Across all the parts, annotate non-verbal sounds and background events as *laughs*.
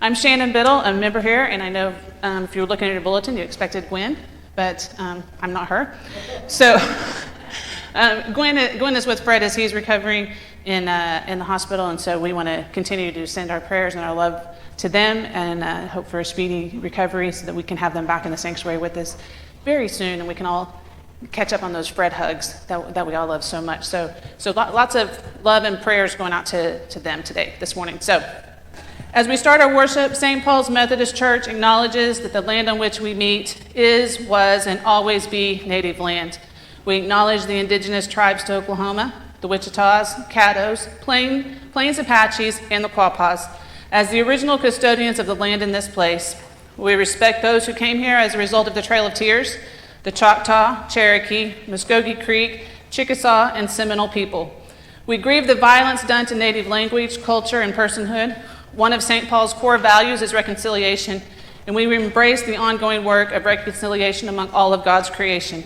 I'm Shannon Biddle, a member here, and I know um, if you were looking at your bulletin, you expected Gwen, but um, I'm not her. So *laughs* um, Gwen, Gwen is with Fred as he's recovering in, uh, in the hospital, and so we want to continue to send our prayers and our love to them and uh, hope for a speedy recovery so that we can have them back in the sanctuary with us very soon and we can all catch up on those Fred hugs that, that we all love so much. So, so lots of love and prayers going out to, to them today, this morning. So, as we start our worship, St. Paul's Methodist Church acknowledges that the land on which we meet is, was, and always be native land. We acknowledge the indigenous tribes to Oklahoma, the Wichitas, Caddos, Plain, Plains Apaches, and the Quapaws. As the original custodians of the land in this place, we respect those who came here as a result of the Trail of Tears, the Choctaw, Cherokee, Muskogee Creek, Chickasaw, and Seminole people. We grieve the violence done to Native language, culture, and personhood. One of St. Paul's core values is reconciliation, and we embrace the ongoing work of reconciliation among all of God's creation.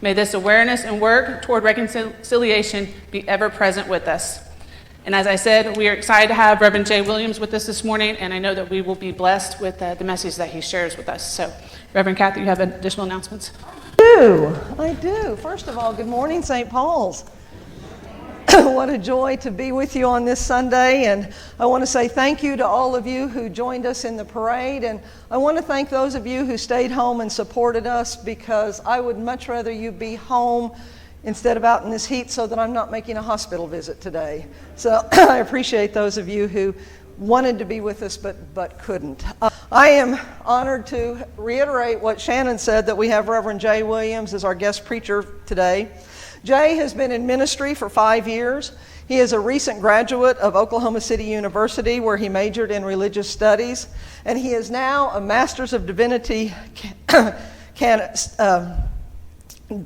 May this awareness and work toward reconciliation be ever present with us. And as I said, we are excited to have Reverend Jay Williams with us this morning, and I know that we will be blessed with uh, the message that he shares with us. So, Reverend Kathy, you have additional announcements? I do. I do. First of all, good morning, St. Paul's. *laughs* what a joy to be with you on this Sunday. And I want to say thank you to all of you who joined us in the parade. And I want to thank those of you who stayed home and supported us because I would much rather you be home instead of out in this heat so that I'm not making a hospital visit today. So *clears throat* I appreciate those of you who wanted to be with us but, but couldn't. Uh, I am honored to reiterate what Shannon said that we have Reverend Jay Williams as our guest preacher today. Jay has been in ministry for five years. He is a recent graduate of Oklahoma City University, where he majored in religious studies, and he is now a Master's of Divinity *coughs* uh,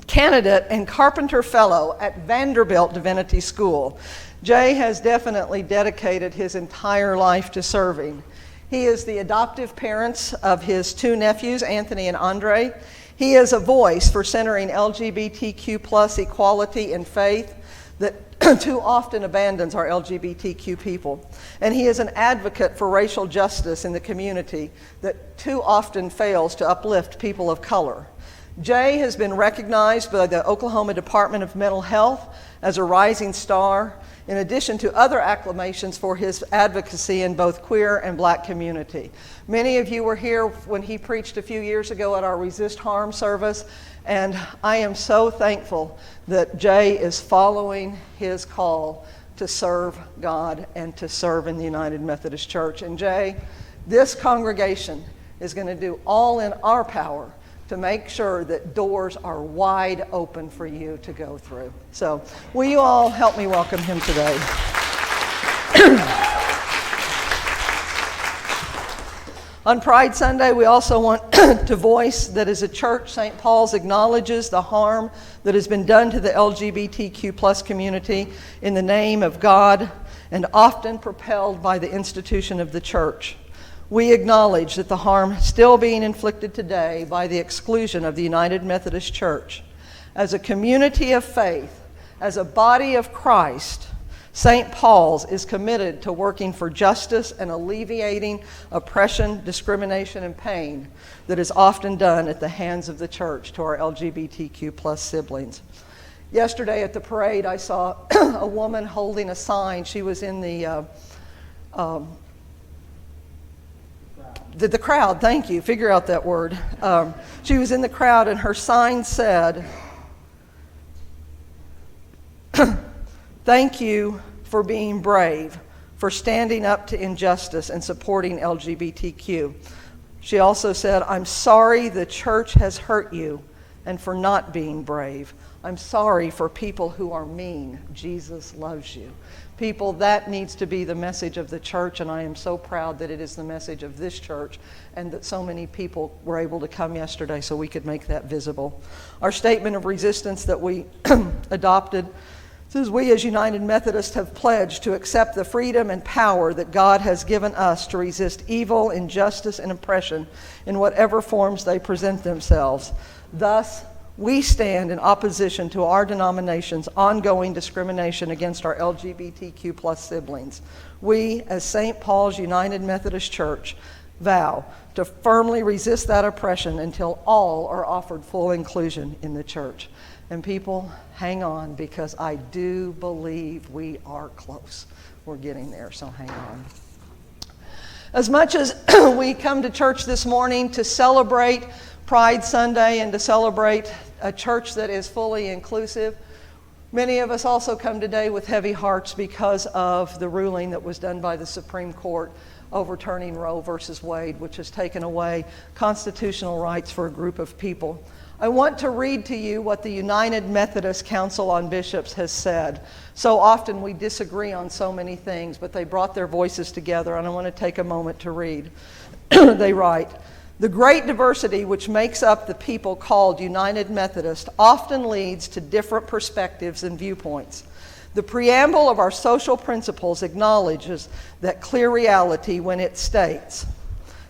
candidate and Carpenter Fellow at Vanderbilt Divinity School. Jay has definitely dedicated his entire life to serving. He is the adoptive parents of his two nephews, Anthony and Andre. He is a voice for centering LGBTQ plus equality in faith that *clears throat* too often abandons our LGBTQ people. And he is an advocate for racial justice in the community that too often fails to uplift people of color. Jay has been recognized by the Oklahoma Department of Mental Health as a rising star, in addition to other acclamations for his advocacy in both queer and black community. Many of you were here when he preached a few years ago at our Resist Harm service, and I am so thankful that Jay is following his call to serve God and to serve in the United Methodist Church. And Jay, this congregation is going to do all in our power to make sure that doors are wide open for you to go through. So, will you all help me welcome him today? *clears throat* On Pride Sunday, we also want *clears throat* to voice that as a church, St. Paul's acknowledges the harm that has been done to the LGBTQ plus community in the name of God and often propelled by the institution of the church we acknowledge that the harm still being inflicted today by the exclusion of the United Methodist Church. As a community of faith, as a body of Christ, St. Paul's is committed to working for justice and alleviating oppression, discrimination, and pain that is often done at the hands of the church to our LGBTQ plus siblings. Yesterday at the parade, I saw *clears throat* a woman holding a sign. She was in the uh, um, the, the crowd, thank you, figure out that word. Um, she was in the crowd, and her sign said, Thank you for being brave, for standing up to injustice and supporting LGBTQ. She also said, I'm sorry the church has hurt you and for not being brave. I'm sorry for people who are mean. Jesus loves you. People, that needs to be the message of the church, and I am so proud that it is the message of this church and that so many people were able to come yesterday so we could make that visible. Our statement of resistance that we *clears throat* adopted says, We as United Methodists have pledged to accept the freedom and power that God has given us to resist evil, injustice, and oppression in whatever forms they present themselves. Thus, we stand in opposition to our denomination's ongoing discrimination against our LGBTQ plus siblings. We, as St. Paul's United Methodist Church, vow to firmly resist that oppression until all are offered full inclusion in the church. And people, hang on because I do believe we are close. We're getting there, so hang on. As much as *clears throat* we come to church this morning to celebrate Pride Sunday and to celebrate a church that is fully inclusive, many of us also come today with heavy hearts because of the ruling that was done by the Supreme Court overturning Roe versus Wade, which has taken away constitutional rights for a group of people. I want to read to you what the United Methodist Council on Bishops has said. So often we disagree on so many things, but they brought their voices together, and I want to take a moment to read. *clears throat* they write The great diversity which makes up the people called United Methodist often leads to different perspectives and viewpoints. The preamble of our social principles acknowledges that clear reality when it states,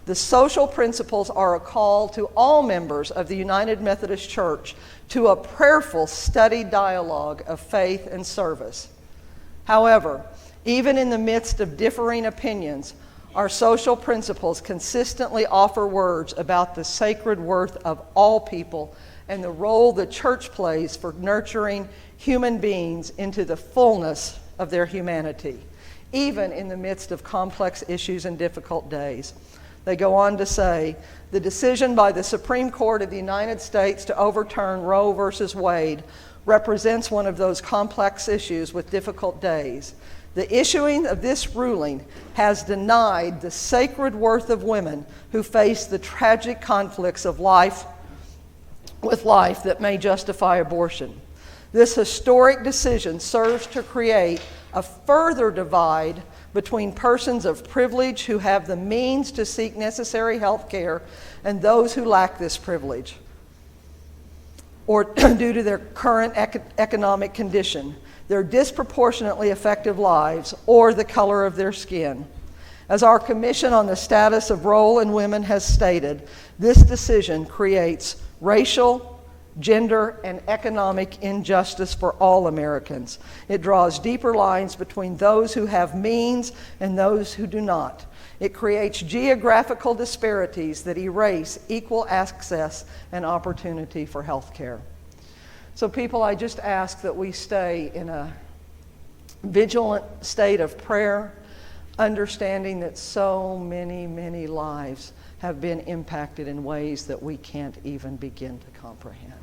the social principles are a call to all members of the United Methodist Church to a prayerful, studied dialogue of faith and service. However, even in the midst of differing opinions, our social principles consistently offer words about the sacred worth of all people and the role the church plays for nurturing human beings into the fullness of their humanity, even in the midst of complex issues and difficult days. They go on to say the decision by the Supreme Court of the United States to overturn Roe versus Wade represents one of those complex issues with difficult days. The issuing of this ruling has denied the sacred worth of women who face the tragic conflicts of life with life that may justify abortion. This historic decision serves to create a further divide between persons of privilege who have the means to seek necessary health care and those who lack this privilege or *clears throat* due to their current ec- economic condition, their disproportionately effective lives, or the color of their skin. As our Commission on the Status of Role in Women has stated, this decision creates racial, gender, and economic injustice for all Americans. It draws deeper lines between those who have means and those who do not. It creates geographical disparities that erase equal access and opportunity for health care. So, people, I just ask that we stay in a vigilant state of prayer, understanding that so many, many lives have been impacted in ways that we can't even begin to comprehend.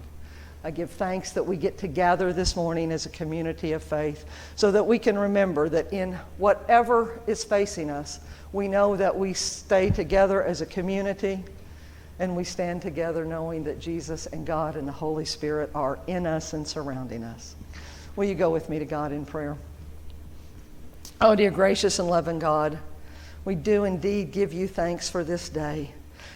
I give thanks that we get to gather this morning as a community of faith so that we can remember that in whatever is facing us, we know that we stay together as a community and we stand together knowing that Jesus and God and the Holy Spirit are in us and surrounding us. Will you go with me to God in prayer? Oh, dear gracious and loving God, we do indeed give you thanks for this day.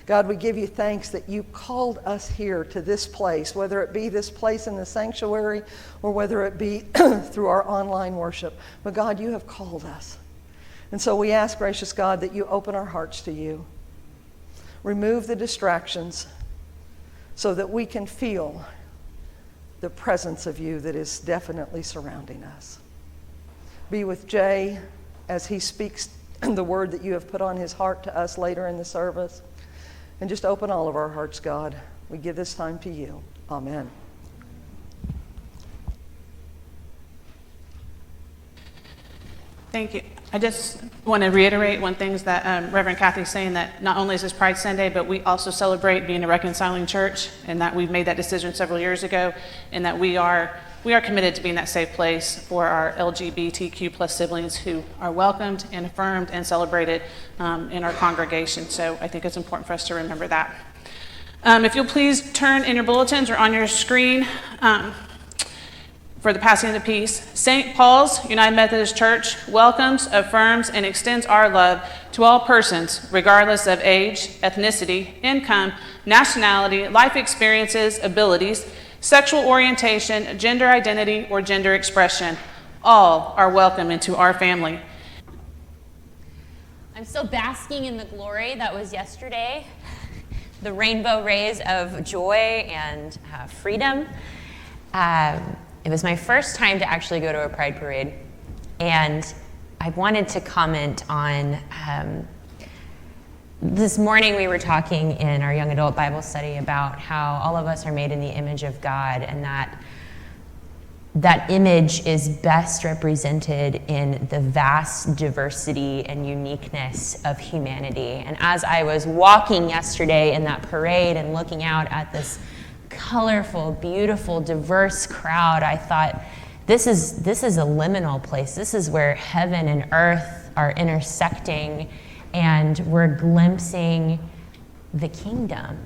God, we give you thanks that you called us here to this place, whether it be this place in the sanctuary or whether it be *clears throat* through our online worship. But God, you have called us. And so we ask, gracious God, that you open our hearts to you. Remove the distractions so that we can feel the presence of you that is definitely surrounding us. Be with Jay as he speaks *clears throat* the word that you have put on his heart to us later in the service. And just open all of our hearts, God. We give this time to you. Amen. Thank you. I just want to reiterate one thing that um, Reverend Kathy's saying that not only is this Pride Sunday, but we also celebrate being a reconciling church, and that we've made that decision several years ago, and that we are we are committed to being that safe place for our LGBTQ plus siblings who are welcomed and affirmed and celebrated um, in our congregation. So I think it's important for us to remember that. Um, if you'll please turn in your bulletins or on your screen um, for the passing of the peace. St. Paul's United Methodist Church welcomes, affirms, and extends our love to all persons, regardless of age, ethnicity, income, nationality, life experiences, abilities sexual orientation, gender identity, or gender expression. All are welcome into our family. I'm still basking in the glory that was yesterday. the rainbow rays of joy and uh, freedom. Um, it was my first time to actually go to a pride parade, and I wanted to comment on. Um, this morning we were talking in our young adult Bible study about how all of us are made in the image of God and that that image is best represented in the vast diversity and uniqueness of humanity. And as I was walking yesterday in that parade and looking out at this colorful, beautiful, diverse crowd, I thought, this is, this is a liminal place. This is where heaven and earth are intersecting, and we're glimpsing the kingdom.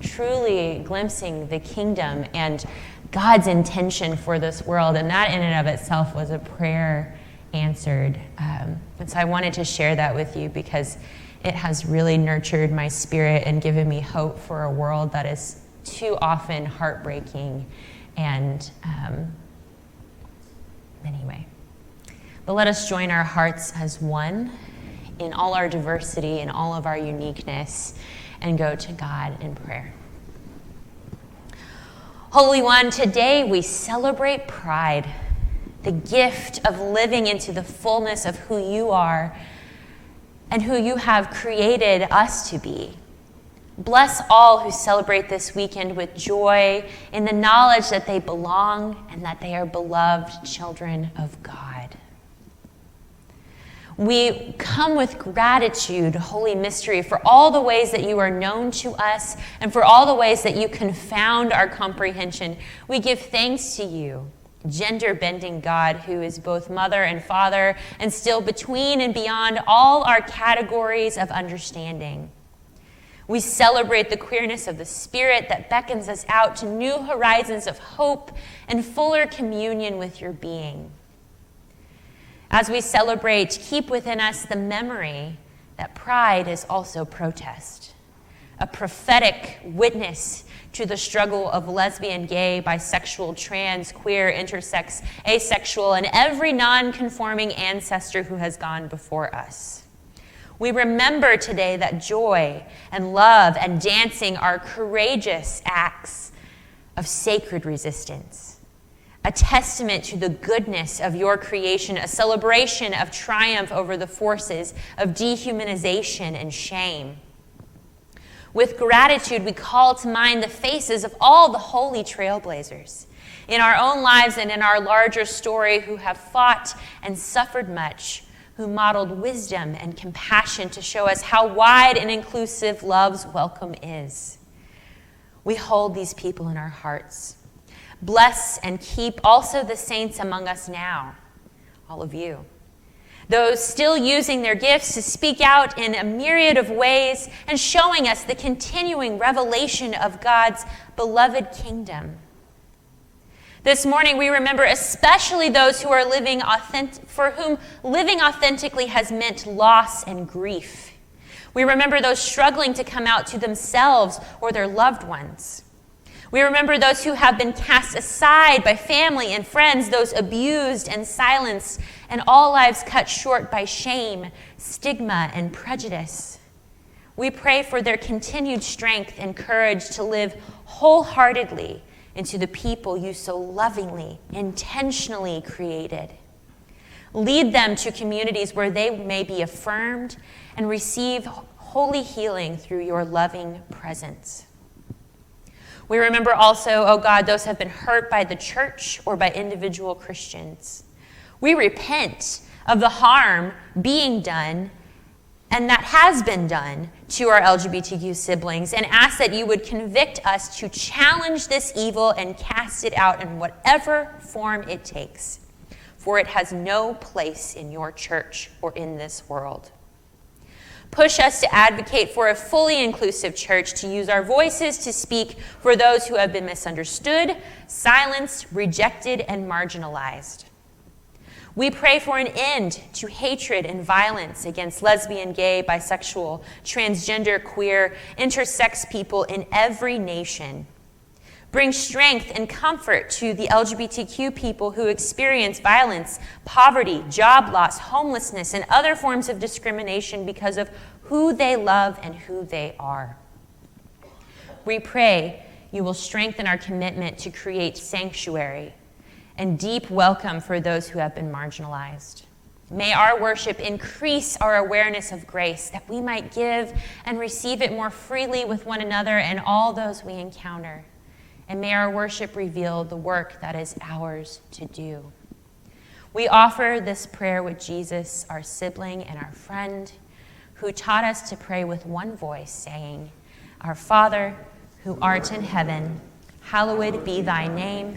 Truly glimpsing the kingdom. And God's intention for this world. And that, in and of itself, was a prayer answered. Um, and so I wanted to share that with you because it has really nurtured my spirit and given me hope for a world that is too often heartbreaking. And um, anyway, but let us join our hearts as one in all our diversity and all of our uniqueness and go to God in prayer. Holy One, today we celebrate pride, the gift of living into the fullness of who you are and who you have created us to be. Bless all who celebrate this weekend with joy in the knowledge that they belong and that they are beloved children of God. We come with gratitude, Holy Mystery, for all the ways that you are known to us and for all the ways that you confound our comprehension. We give thanks to you, gender bending God, who is both mother and father, and still between and beyond all our categories of understanding. We celebrate the queerness of the Spirit that beckons us out to new horizons of hope and fuller communion with your being. As we celebrate, keep within us the memory that pride is also protest, a prophetic witness to the struggle of lesbian, gay, bisexual, trans, queer, intersex, asexual, and every non conforming ancestor who has gone before us. We remember today that joy and love and dancing are courageous acts of sacred resistance a testament to the goodness of your creation, a celebration of triumph over the forces of dehumanization and shame. With gratitude, we call to mind the faces of all the holy trailblazers in our own lives and in our larger story who have fought and suffered much, who modeled wisdom and compassion to show us how wide and inclusive love's welcome is. We hold these people in our hearts. Bless and keep also the saints among us now, all of you. Those still using their gifts to speak out in a myriad of ways and showing us the continuing revelation of God's beloved kingdom. This morning, we remember especially those who are living authentic, for whom living authentically has meant loss and grief. We remember those struggling to come out to themselves or their loved ones. We remember those who have been cast aside by family and friends, those abused and silenced, and all lives cut short by shame, stigma, and prejudice. We pray for their continued strength and courage to live wholeheartedly into the people you so lovingly, intentionally created. Lead them to communities where they may be affirmed and receive holy healing through your loving presence. We remember also, oh God, those who have been hurt by the church or by individual Christians. We repent of the harm being done and that has been done to our LGBTQ siblings and ask that you would convict us to challenge this evil and cast it out in whatever form it takes, for it has no place in your church or in this world. Push us to advocate for a fully inclusive church, to use our voices to speak for those who have been misunderstood, silenced, rejected, and marginalized. We pray for an end to hatred and violence against lesbian, gay, bisexual, transgender, queer, intersex people in every nation Bring strength and comfort to the LGBTQ people who experience violence, poverty, job loss, homelessness, and other forms of discrimination because of who they love and who they are. we pray you will strengthen our commitment to create sanctuary and deep welcome for those who have been marginalized. May our worship increase our awareness of grace that we might give and receive it more freely with one another and all those we encounter. And may our worship reveal the work that is ours to do. We offer this prayer with Jesus, our sibling and our friend, who taught us to pray with one voice, saying, Our Father, who art in heaven, hallowed be thy name.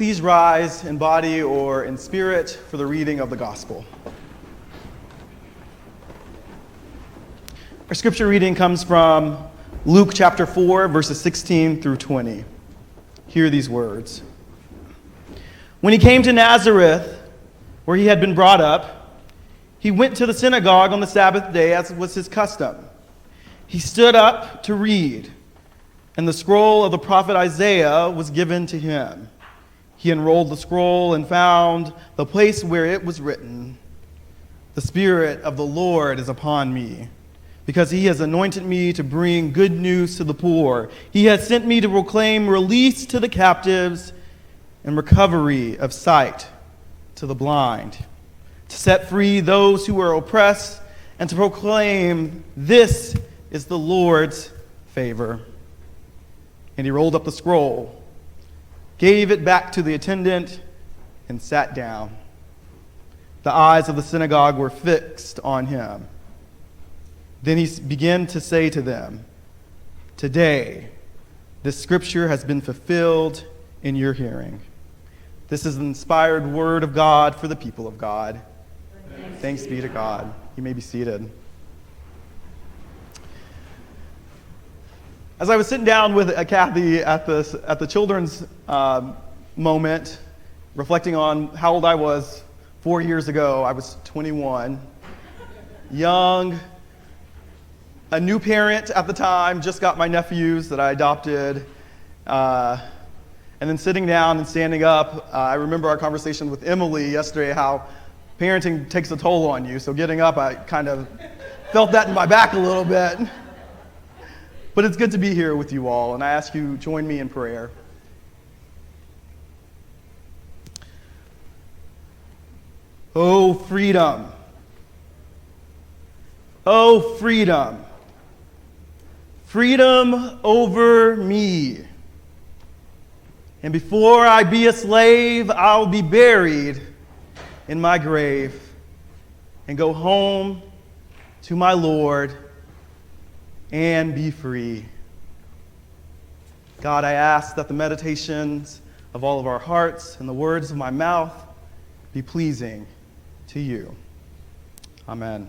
Please rise in body or in spirit for the reading of the gospel. Our scripture reading comes from Luke chapter 4, verses 16 through 20. Hear these words. When he came to Nazareth, where he had been brought up, he went to the synagogue on the Sabbath day, as was his custom. He stood up to read, and the scroll of the prophet Isaiah was given to him. He unrolled the scroll and found the place where it was written The Spirit of the Lord is upon me, because he has anointed me to bring good news to the poor. He has sent me to proclaim release to the captives and recovery of sight to the blind, to set free those who are oppressed, and to proclaim this is the Lord's favor. And he rolled up the scroll gave it back to the attendant, and sat down. The eyes of the synagogue were fixed on him. Then he began to say to them, Today, this scripture has been fulfilled in your hearing. This is the inspired word of God for the people of God. Thanks, Thanks be to God. You may be seated. As I was sitting down with uh, Kathy at the, at the children's um, moment, reflecting on how old I was four years ago, I was 21, young, a new parent at the time, just got my nephews that I adopted. Uh, and then sitting down and standing up, uh, I remember our conversation with Emily yesterday how parenting takes a toll on you. So getting up, I kind of felt that in my back a little bit. But it's good to be here with you all, and I ask you join me in prayer. Oh, freedom. Oh, freedom. Freedom over me. And before I be a slave, I'll be buried in my grave and go home to my Lord and be free. God, I ask that the meditations of all of our hearts and the words of my mouth be pleasing to you. Amen.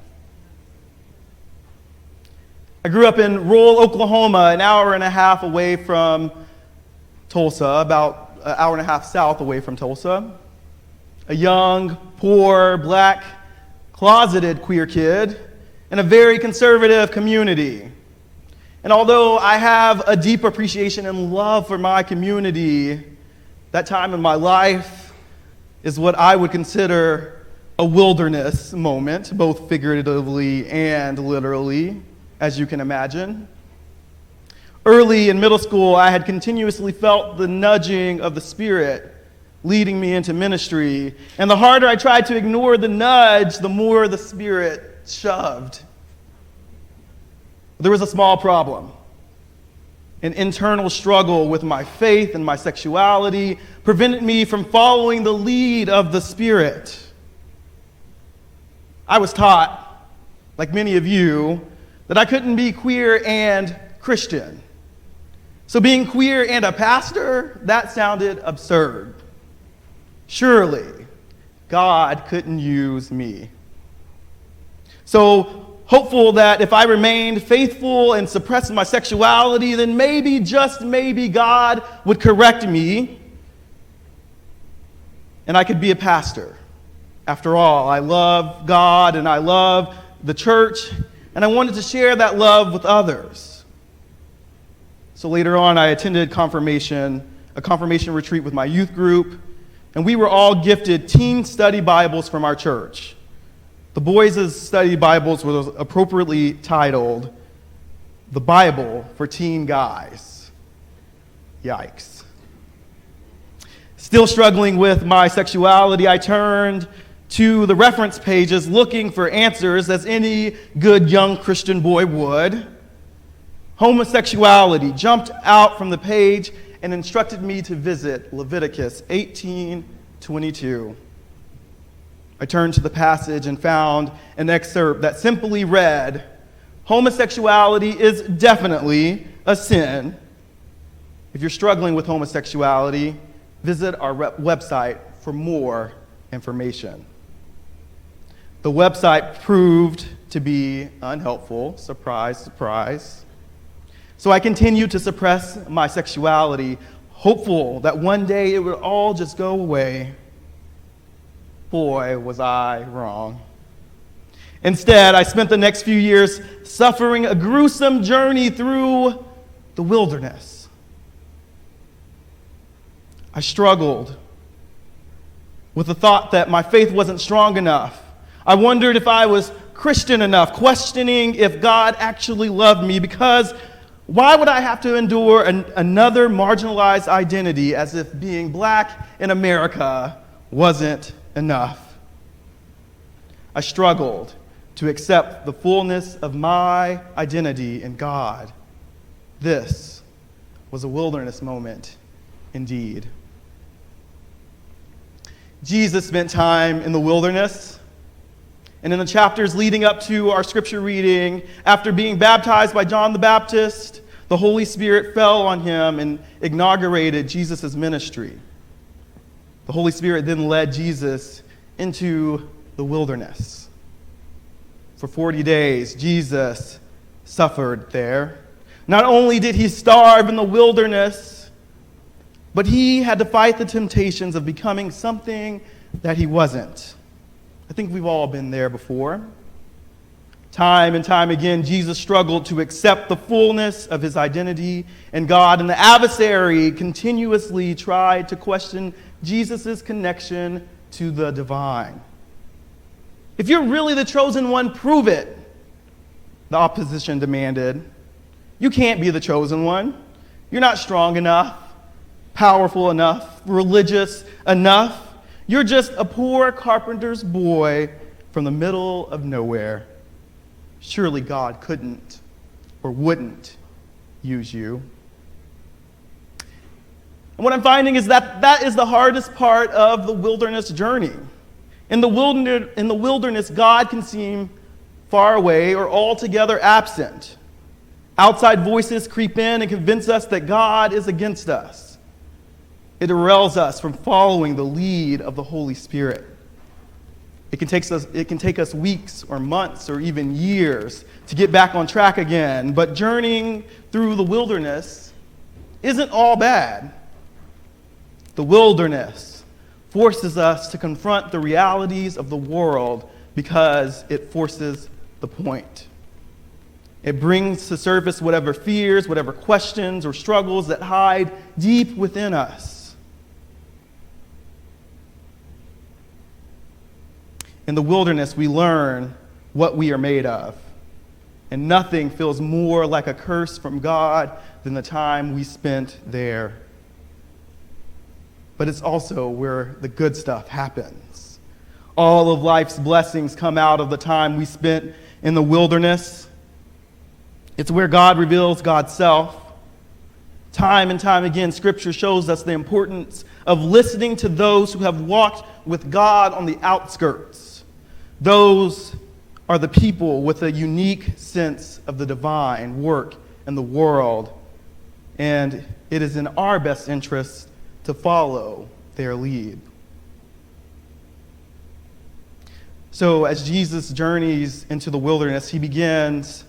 I grew up in rural Oklahoma, an hour and a half away from Tulsa, about an hour and a half south away from Tulsa. A young, poor, black, closeted queer kid in a very conservative community. And although I have a deep appreciation and love for my community, that time in my life is what I would consider a wilderness moment, both figuratively and literally, as you can imagine. Early in middle school, I had continuously felt the nudging of the Spirit leading me into ministry. And the harder I tried to ignore the nudge, the more the Spirit shoved. There was a small problem. An internal struggle with my faith and my sexuality prevented me from following the lead of the Spirit. I was taught, like many of you, that I couldn't be queer and Christian. So, being queer and a pastor, that sounded absurd. Surely, God couldn't use me. So, hopeful that if I remained faithful and suppressed my sexuality, then maybe, just maybe, God would correct me and I could be a pastor. After all, I love God and I love the church, and I wanted to share that love with others. So later on, I attended confirmation, a confirmation retreat with my youth group, and we were all gifted teen study Bibles from our church. The boys' study Bibles were appropriately titled The Bible for Teen Guys. Yikes. Still struggling with my sexuality, I turned to the reference pages looking for answers, as any good young Christian boy would. Homosexuality jumped out from the page and instructed me to visit Leviticus 18:22. I turned to the passage and found an excerpt that simply read, "Homosexuality is definitely a sin. If you're struggling with homosexuality, visit our website for more information." The website proved to be unhelpful. Surprise, surprise. So I continued to suppress my sexuality, hopeful that one day it would all just go away. Boy, was I wrong. Instead, I spent the next few years suffering a gruesome journey through the wilderness. I struggled with the thought that my faith wasn't strong enough. I wondered if I was Christian enough, questioning if God actually loved me because why would I have to endure an, another marginalized identity as if being black in America wasn't enough. I struggled to accept the fullness of my identity in God. This was a wilderness moment indeed. Jesus spent time in the wilderness. And in the chapters leading up to our scripture reading, after being baptized by John the Baptist, the Holy Spirit fell on him and inaugurated Jesus' ministry. The Holy Spirit then led Jesus into the wilderness. For 40 days, Jesus suffered there. Not only did he starve in the wilderness, but he had to fight the temptations of becoming something that he wasn't. I think we've all been there before. Time and time again, Jesus struggled to accept the fullness of his identity in God, and the adversary continuously tried to question Jesus' connection to the divine. If you're really the chosen one, prove it, the opposition demanded. You can't be the chosen one. You're not strong enough, powerful enough, religious enough. You're just a poor carpenter's boy from the middle of nowhere. Surely God couldn't or wouldn't use you. And what I'm finding is that that is the hardest part of the wilderness journey. In the wilderness, in the wilderness God can seem far away or altogether absent. Outside voices creep in and convince us that God is against us. It derails us from following the lead of the Holy Spirit. It can, take us, it can take us weeks or months or even years to get back on track again, but journeying through the wilderness isn't all bad. The wilderness forces us to confront the realities of the world because it forces the point. It brings to surface whatever fears, whatever questions or struggles that hide deep within us. In the wilderness, we learn what we are made of. And nothing feels more like a curse from God than the time we spent there but it's also where the good stuff happens. All of life's blessings come out of the time we spent in the wilderness. It's where God reveals God's self. Time and time again, Scripture shows us the importance of listening to those who have walked with God on the outskirts. Those are the people with a unique sense of the divine work in the world. And it is in our best interest to follow their lead. So, as Jesus journeys into the wilderness, he begins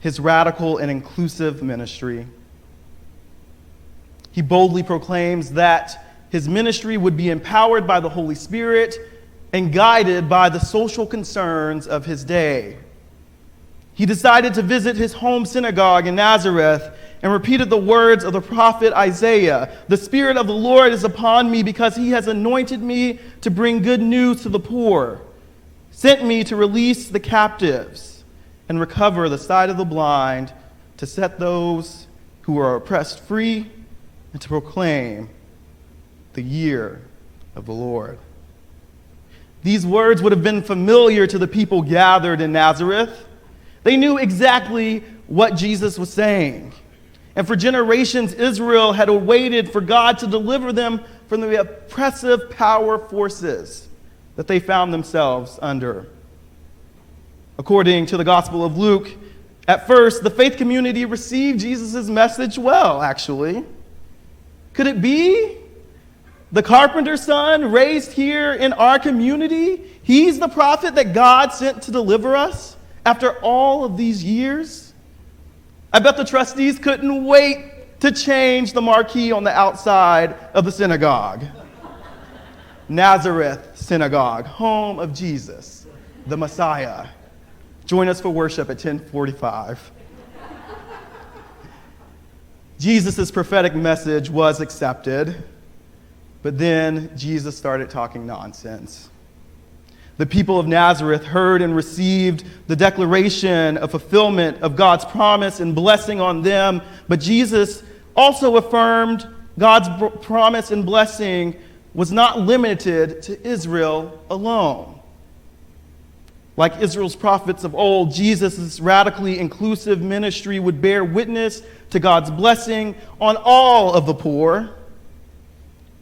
his radical and inclusive ministry. He boldly proclaims that his ministry would be empowered by the Holy Spirit and guided by the social concerns of his day. He decided to visit his home synagogue in Nazareth and repeated the words of the prophet Isaiah The Spirit of the Lord is upon me because he has anointed me to bring good news to the poor, sent me to release the captives and recover the sight of the blind, to set those who are oppressed free, and to proclaim the year of the Lord. These words would have been familiar to the people gathered in Nazareth. They knew exactly what Jesus was saying. And for generations, Israel had waited for God to deliver them from the oppressive power forces that they found themselves under. According to the Gospel of Luke, at first, the faith community received Jesus' message well, actually. Could it be the carpenter's son raised here in our community? He's the prophet that God sent to deliver us after all of these years? I bet the trustees couldn't wait to change the marquee on the outside of the synagogue. Nazareth Synagogue, home of Jesus, the Messiah. Join us for worship at 1045. Jesus' prophetic message was accepted, but then Jesus started talking nonsense. The people of Nazareth heard and received the declaration of fulfillment of God's promise and blessing on them, but Jesus also affirmed God's promise and blessing was not limited to Israel alone. Like Israel's prophets of old, Jesus' radically inclusive ministry would bear witness to God's blessing on all of the poor.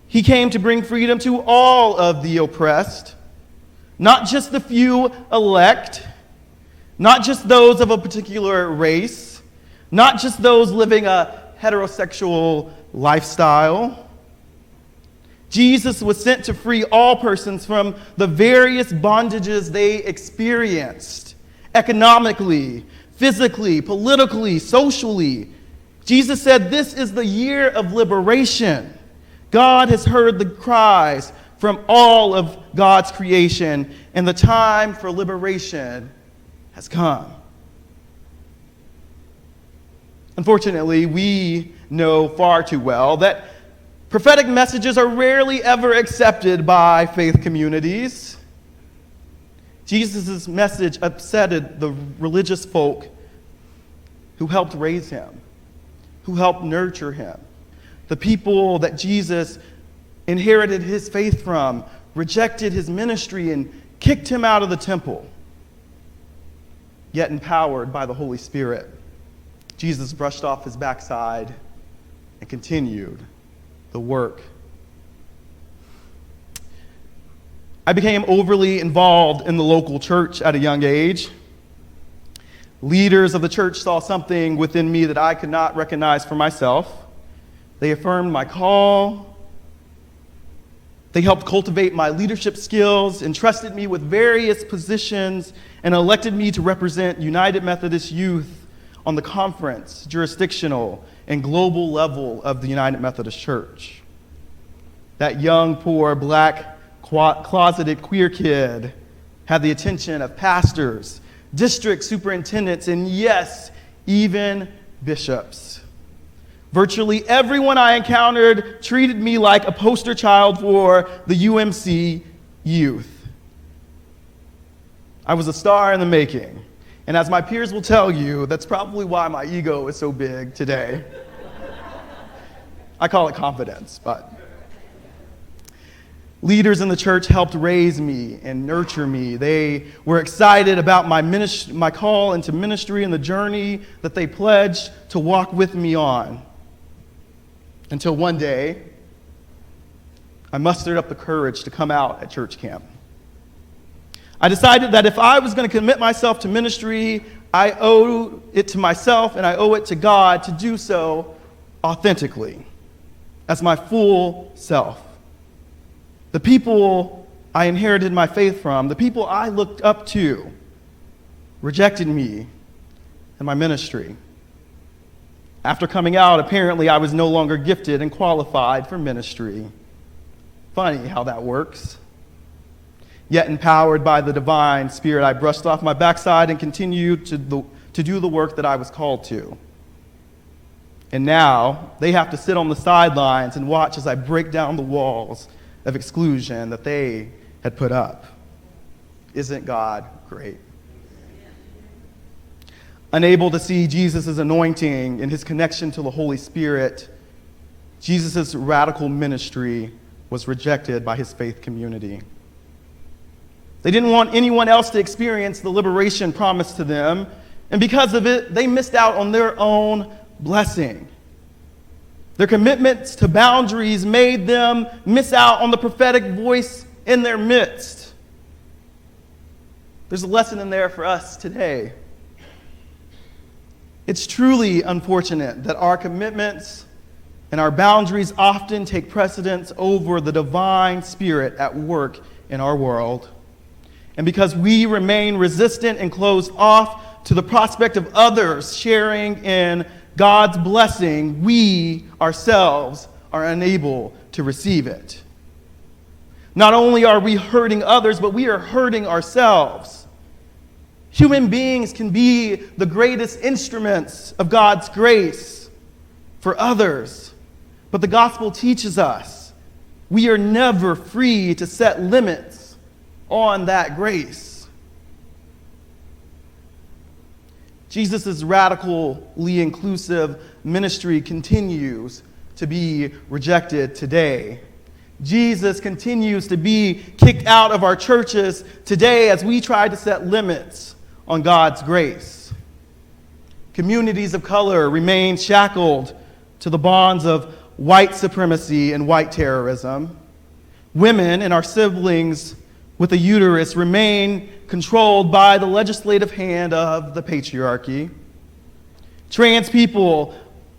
He came to bring freedom to all of the oppressed, not just the few elect, not just those of a particular race, not just those living a heterosexual lifestyle. Jesus was sent to free all persons from the various bondages they experienced economically, physically, politically, socially. Jesus said, This is the year of liberation. God has heard the cries from all of God's creation, and the time for liberation has come. Unfortunately, we know far too well that prophetic messages are rarely ever accepted by faith communities. Jesus' message upsetted the religious folk who helped raise him, who helped nurture him. The people that Jesus inherited his faith from rejected his ministry and kicked him out of the temple. Yet, empowered by the Holy Spirit, Jesus brushed off his backside and continued the work. I became overly involved in the local church at a young age. Leaders of the church saw something within me that I could not recognize for myself. They affirmed my call. They helped cultivate my leadership skills, entrusted me with various positions, and elected me to represent United Methodist Youth on the conference, jurisdictional, and global level of the United Methodist Church. That young, poor, black, closeted queer kid had the attention of pastors, district superintendents, and yes, even bishops. Virtually everyone I encountered treated me like a poster child for the UMC youth. I was a star in the making. And as my peers will tell you, that's probably why my ego is so big today. I call it confidence, but. Leaders in the church helped raise me and nurture me. They were excited about my, my call into ministry and the journey that they pledged to walk with me on. Until one day, I mustered up the courage to come out at church camp. I decided that if I was going to commit myself to ministry, I owe it to myself and I owe it to God to do so authentically, as my full self. The people I inherited my faith from, the people I looked up to, rejected me and my ministry. After coming out, apparently I was no longer gifted and qualified for ministry. Funny how that works. Yet, empowered by the divine spirit, I brushed off my backside and continued to, the, to do the work that I was called to. And now they have to sit on the sidelines and watch as I break down the walls of exclusion that they had put up. Isn't God great? Unable to see Jesus' anointing and his connection to the Holy Spirit, Jesus' radical ministry was rejected by his faith community. They didn't want anyone else to experience the liberation promised to them, and because of it, they missed out on their own blessing. Their commitments to boundaries made them miss out on the prophetic voice in their midst. There's a lesson in there for us today. It's truly unfortunate that our commitments and our boundaries often take precedence over the divine spirit at work in our world. And because we remain resistant and closed off to the prospect of others sharing in God's blessing, we ourselves are unable to receive it. Not only are we hurting others, but we are hurting ourselves. Human beings can be the greatest instruments of God's grace for others, but the gospel teaches us we are never free to set limits on that grace. Jesus' radically inclusive ministry continues to be rejected today. Jesus continues to be kicked out of our churches today as we try to set limits on God's grace. Communities of color remain shackled to the bonds of white supremacy and white terrorism. Women and our siblings with a uterus remain controlled by the legislative hand of the patriarchy. Trans people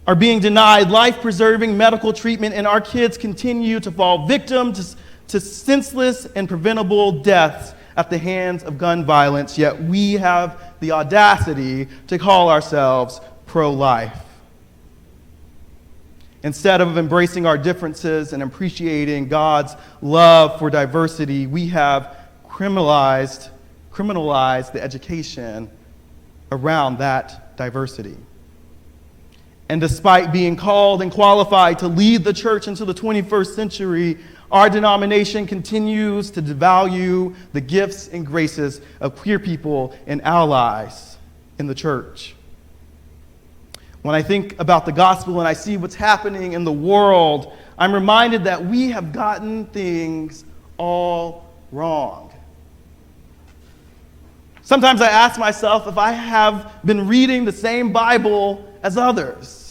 are being denied life preserving medical treatment, and our kids continue to fall victim to, to senseless and preventable deaths at the hands of gun violence, yet we have the audacity to call ourselves pro life. Instead of embracing our differences and appreciating God's love for diversity, we have criminalized, criminalized the education around that diversity. And despite being called and qualified to lead the church into the 21st century, our denomination continues to devalue the gifts and graces of queer people and allies in the church. When I think about the gospel and I see what's happening in the world, I'm reminded that we have gotten things all wrong. Sometimes I ask myself if I have been reading the same Bible as others.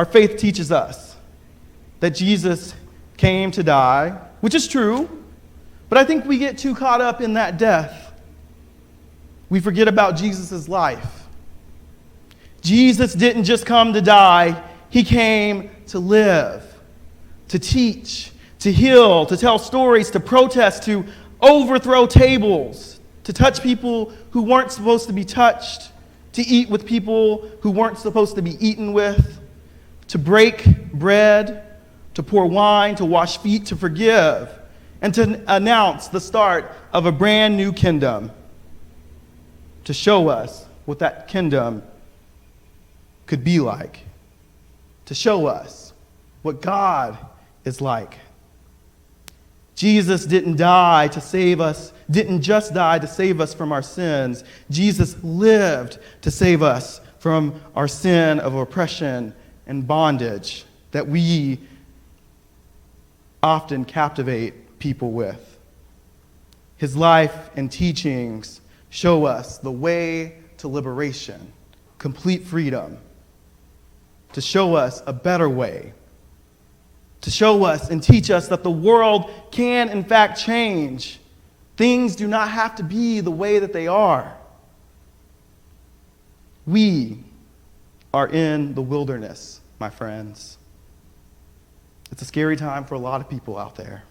Our faith teaches us that Jesus came to die, which is true, but I think we get too caught up in that death. We forget about Jesus' life. Jesus didn't just come to die, he came to live, to teach, to heal, to tell stories, to protest, to overthrow tables, to touch people who weren't supposed to be touched, to eat with people who weren't supposed to be eaten with, to break bread, to pour wine, to wash feet, to forgive, and to announce the start of a brand new kingdom, to show us what that kingdom could be like, to show us what God is like. Jesus didn't die to save us, didn't just die to save us from our sins. Jesus lived to save us from our sin of oppression and bondage that we often captivate people with. His life and teachings show us the way to liberation, complete freedom, to show us a better way to show us and teach us that the world can, in fact, change. Things do not have to be the way that they are. We are in the wilderness, my friends. It's a scary time for a lot of people out there.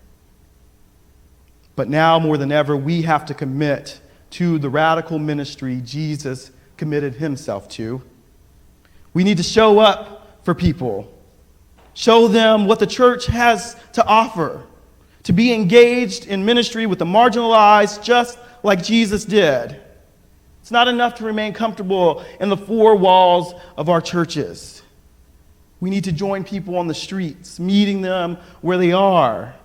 But now more than ever, we have to commit to the radical ministry Jesus committed himself to. We need to show up for people, show them what the church has to offer, to be engaged in ministry with the marginalized, just like Jesus did. It's not enough to remain comfortable in the four walls of our churches. We need to join people on the streets, meeting them where they are.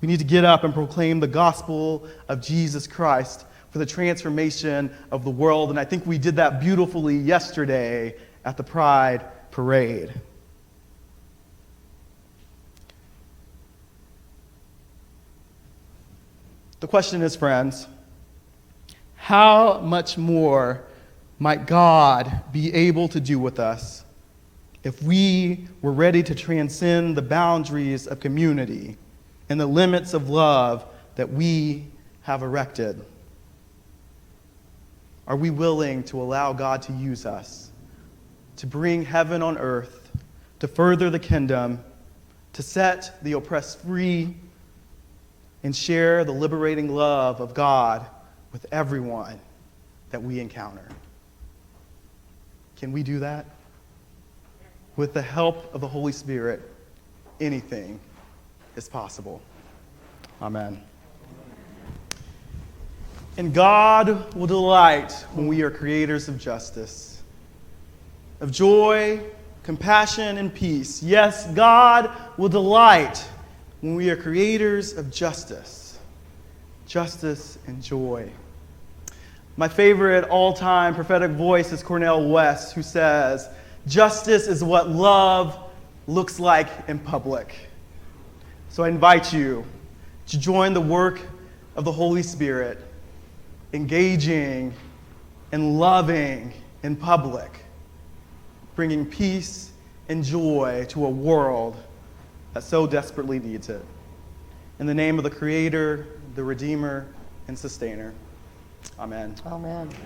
We need to get up and proclaim the gospel of Jesus Christ for the transformation of the world. And I think we did that beautifully yesterday at the Pride Parade. The question is, friends, how much more might God be able to do with us if we were ready to transcend the boundaries of community and the limits of love that we have erected? Are we willing to allow God to use us to bring heaven on earth, to further the kingdom, to set the oppressed free, and share the liberating love of God with everyone that we encounter? Can we do that? With the help of the Holy Spirit, anything is possible. Amen. And God will delight when we are creators of justice, of joy, compassion, and peace. Yes, God will delight when we are creators of justice, justice and joy. My favorite all time prophetic voice is Cornel West, who says, Justice is what love looks like in public. So I invite you to join the work of the Holy Spirit, engaging and loving in public, bringing peace and joy to a world that so desperately needs it. In the name of the Creator, the Redeemer, and Sustainer. Amen. Amen.